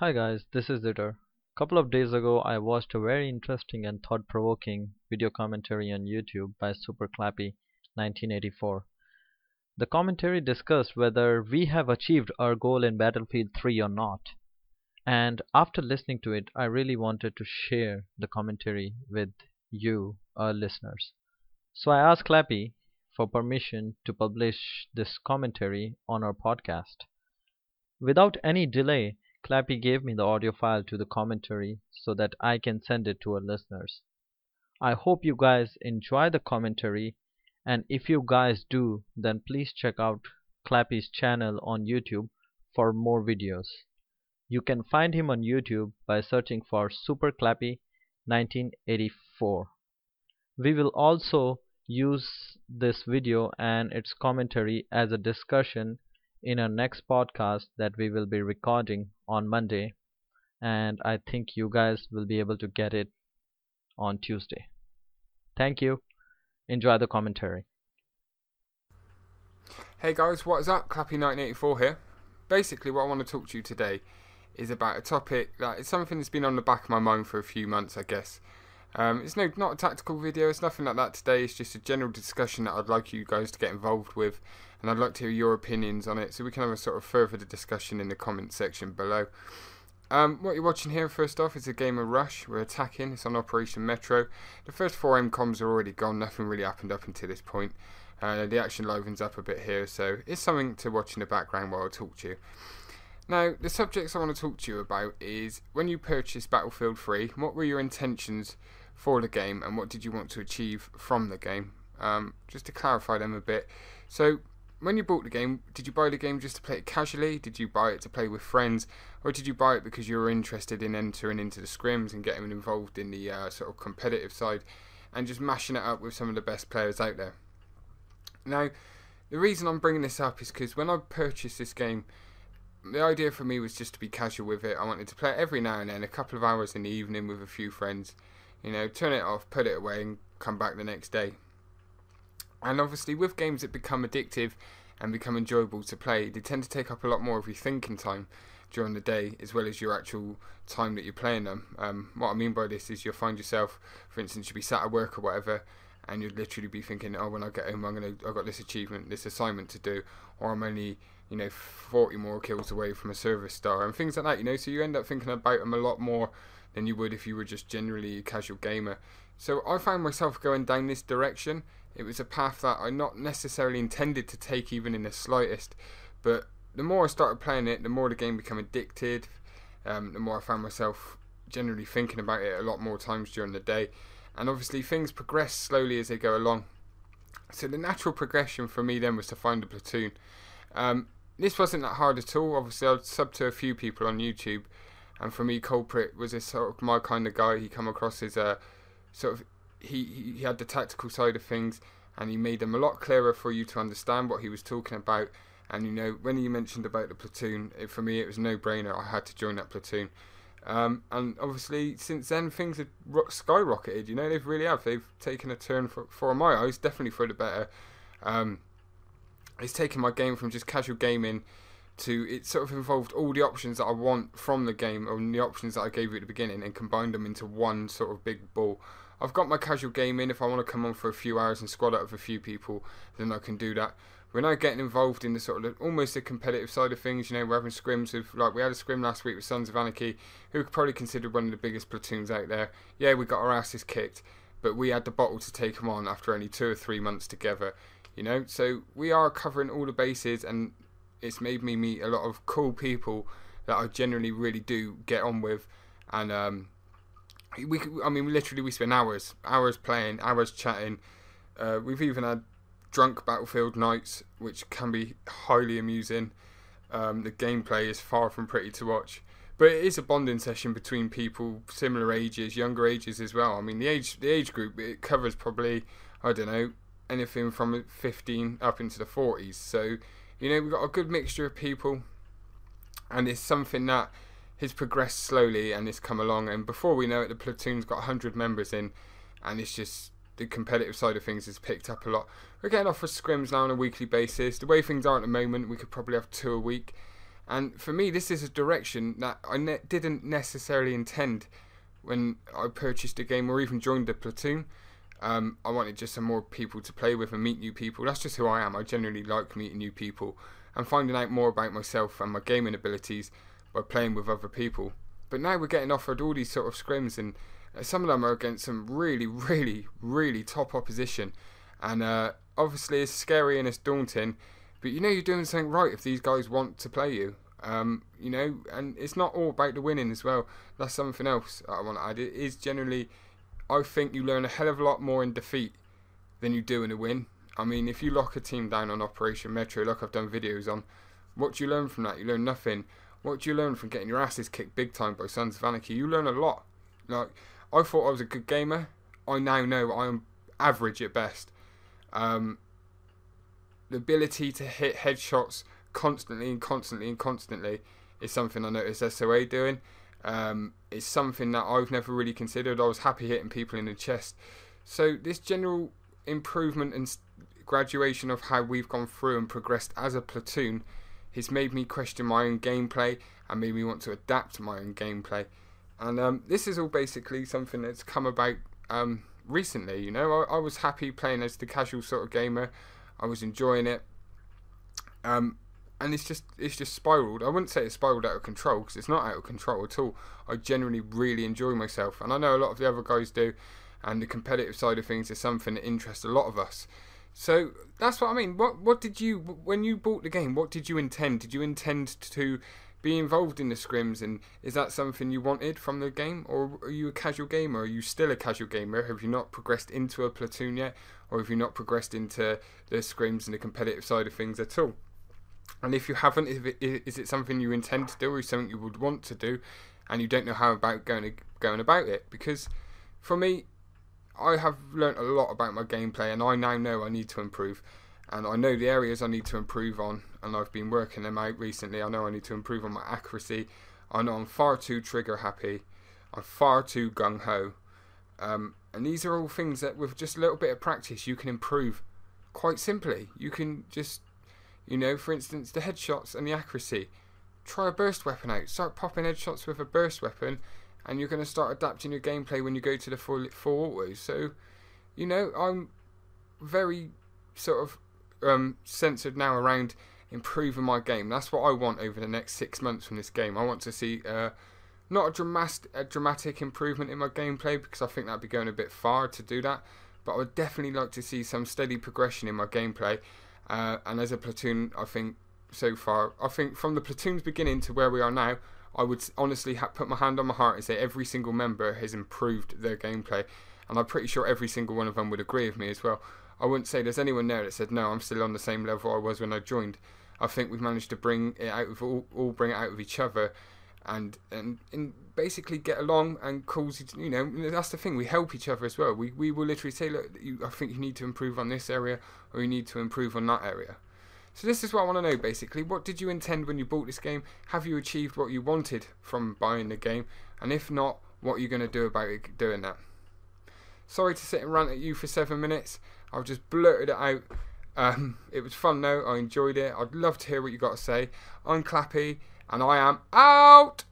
Hi guys, this is Zitter. A couple of days ago I watched a very interesting and thought-provoking video commentary on YouTube by Super Clappy 1984. The commentary discussed whether we have achieved our goal in Battlefield 3 or not. And after listening to it, I really wanted to share the commentary with you, our listeners. So I asked Clappy for permission to publish this commentary on our podcast. Without any delay, Clappy gave me the audio file to the commentary so that I can send it to our listeners. I hope you guys enjoy the commentary and if you guys do then please check out Clappy's channel on YouTube for more videos. You can find him on YouTube by searching for Super Clappy 1984. We will also use this video and its commentary as a discussion in our next podcast that we will be recording on Monday and I think you guys will be able to get it on Tuesday. Thank you. Enjoy the commentary. Hey guys, what is up? Clappy1984 here. Basically, what I want to talk to you today is about a topic that is something that's been on the back of my mind for a few months, I guess. Um, it's no not a tactical video. It's nothing like that today. It's just a general discussion that I'd like you guys to get involved with, and I'd like to hear your opinions on it, so we can have a sort of further discussion in the comment section below. Um, what you're watching here, first off, is a game of Rush. We're attacking. It's on Operation Metro. The first four MCOMs are already gone. Nothing really happened up until this point. Uh, the action livens up a bit here, so it's something to watch in the background while I talk to you. Now, the subjects I want to talk to you about is when you purchased Battlefield 3, what were your intentions for the game and what did you want to achieve from the game? Um, just to clarify them a bit. So, when you bought the game, did you buy the game just to play it casually? Did you buy it to play with friends? Or did you buy it because you were interested in entering into the scrims and getting involved in the uh, sort of competitive side and just mashing it up with some of the best players out there? Now, the reason I'm bringing this up is because when I purchased this game, the idea for me was just to be casual with it. I wanted to play it every now and then, a couple of hours in the evening with a few friends. You know, turn it off, put it away, and come back the next day. And obviously, with games that become addictive and become enjoyable to play, they tend to take up a lot more of your thinking time during the day, as well as your actual time that you're playing them. Um, what I mean by this is you'll find yourself, for instance, you'll be sat at work or whatever, and you'd literally be thinking, "Oh, when I get home, I'm gonna, I've got this achievement, this assignment to do, or I'm only, you know, 40 more kills away from a service star, and things like that." You know, so you end up thinking about them a lot more than you would if you were just generally a casual gamer. So I found myself going down this direction. It was a path that I not necessarily intended to take, even in the slightest. But the more I started playing it, the more the game became addicted. Um, the more I found myself generally thinking about it a lot more times during the day and obviously things progress slowly as they go along. So the natural progression for me then was to find a platoon. Um, this wasn't that hard at all. Obviously, I'd sub to a few people on YouTube, and for me, Culprit was a sort of my kind of guy. He come across as a sort of he he had the tactical side of things, and he made them a lot clearer for you to understand what he was talking about. And you know, when he mentioned about the platoon, it, for me, it was no brainer. I had to join that platoon. Um, and obviously, since then, things have skyrocketed. You know, they've really have. They've taken a turn for, for my eyes, definitely for the better. Um, it's taken my game from just casual gaming to it sort of involved all the options that I want from the game, or the options that I gave you at the beginning, and combined them into one sort of big ball. I've got my casual gaming. If I want to come on for a few hours and squad out with a few people, then I can do that we're now getting involved in the sort of almost the competitive side of things. You know, we're having scrims with like we had a scrim last week with Sons of Anarchy, who could probably considered one of the biggest platoons out there. Yeah, we got our asses kicked, but we had the bottle to take them on after only two or three months together. You know, so we are covering all the bases, and it's made me meet a lot of cool people that I generally really do get on with, and um, we I mean literally we spend hours hours playing, hours chatting. Uh, we've even had drunk battlefield nights, which can be highly amusing. Um, the gameplay is far from pretty to watch, but it is a bonding session between people similar ages, younger ages as well. I mean, the age the age group it covers probably I don't know anything from 15 up into the 40s. So you know we've got a good mixture of people, and it's something that has progressed slowly and it's come along. And before we know it, the platoon's got 100 members in, and it's just the competitive side of things has picked up a lot. We're getting off for scrims now on a weekly basis. The way things are at the moment, we could probably have two a week. And for me, this is a direction that I ne- didn't necessarily intend when I purchased a game or even joined a platoon. Um, I wanted just some more people to play with and meet new people. That's just who I am. I generally like meeting new people and finding out more about myself and my gaming abilities by playing with other people. But now we're getting offered all these sort of scrims, and uh, some of them are against some really, really, really top opposition. And uh, obviously, it's scary and it's daunting. But you know, you're doing something right if these guys want to play you. Um, you know, and it's not all about the winning as well. That's something else I want to add. It is generally, I think you learn a hell of a lot more in defeat than you do in a win. I mean, if you lock a team down on Operation Metro, like I've done videos on, what do you learn from that? You learn nothing. What do you learn from getting your asses kicked big time by Sons of Anarchy? You learn a lot. Like, I thought I was a good gamer. I now know I am average at best. Um, the ability to hit headshots constantly and constantly and constantly is something I noticed SOA doing. Um, it's something that I've never really considered. I was happy hitting people in the chest. So this general improvement and graduation of how we've gone through and progressed as a platoon has made me question my own gameplay and made me want to adapt my own gameplay. And um, this is all basically something that's come about um, recently. You know, I, I, was happy playing as the casual sort of gamer. I was enjoying it. Um, and it's just it's just spiraled. I wouldn't say it's spiraled out of control because it's not out of control at all. I generally really enjoy myself, and I know a lot of the other guys do. And the competitive side of things is something that interests a lot of us. So that's what I mean. What what did you when you bought the game? What did you intend? Did you intend to be involved in the scrims, and is that something you wanted from the game, or are you a casual gamer? Are you still a casual gamer? Have you not progressed into a platoon yet, or have you not progressed into the scrims and the competitive side of things at all? And if you haven't, is it, is it something you intend to do or something you would want to do and you don't know how about going, going about it? Because for me, I have learnt a lot about my gameplay and I now know I need to improve. And I know the areas I need to improve on, and I've been working them out recently. I know I need to improve on my accuracy. I know I'm far too trigger happy. I'm far too gung ho. Um, and these are all things that, with just a little bit of practice, you can improve quite simply. You can just you know, for instance, the headshots and the accuracy. Try a burst weapon out. Start popping headshots with a burst weapon, and you're going to start adapting your gameplay when you go to the full full autos. So, you know, I'm very sort of um, censored now around improving my game. That's what I want over the next six months from this game. I want to see uh, not a dramatic a dramatic improvement in my gameplay because I think that'd be going a bit far to do that. But I would definitely like to see some steady progression in my gameplay uh, and as a platoon, I think so far, I think from the platoon's beginning to where we are now, I would honestly ha- put my hand on my heart and say every single member has improved their gameplay, and I'm pretty sure every single one of them would agree with me as well. I wouldn't say there's anyone there that said no, I'm still on the same level I was when I joined. I think we've managed to bring it out of all, all bring it out of each other, and and and basically get along and cause you know that's the thing we help each other as well. We we will literally say look you, I think you need to improve on this area or you need to improve on that area. So this is what I want to know basically. What did you intend when you bought this game? Have you achieved what you wanted from buying the game? And if not what are you going to do about it, doing that? Sorry to sit and rant at you for seven minutes I've just blurted it out. Um, it was fun though. I enjoyed it. I'd love to hear what you got to say. I'm Clappy and I am out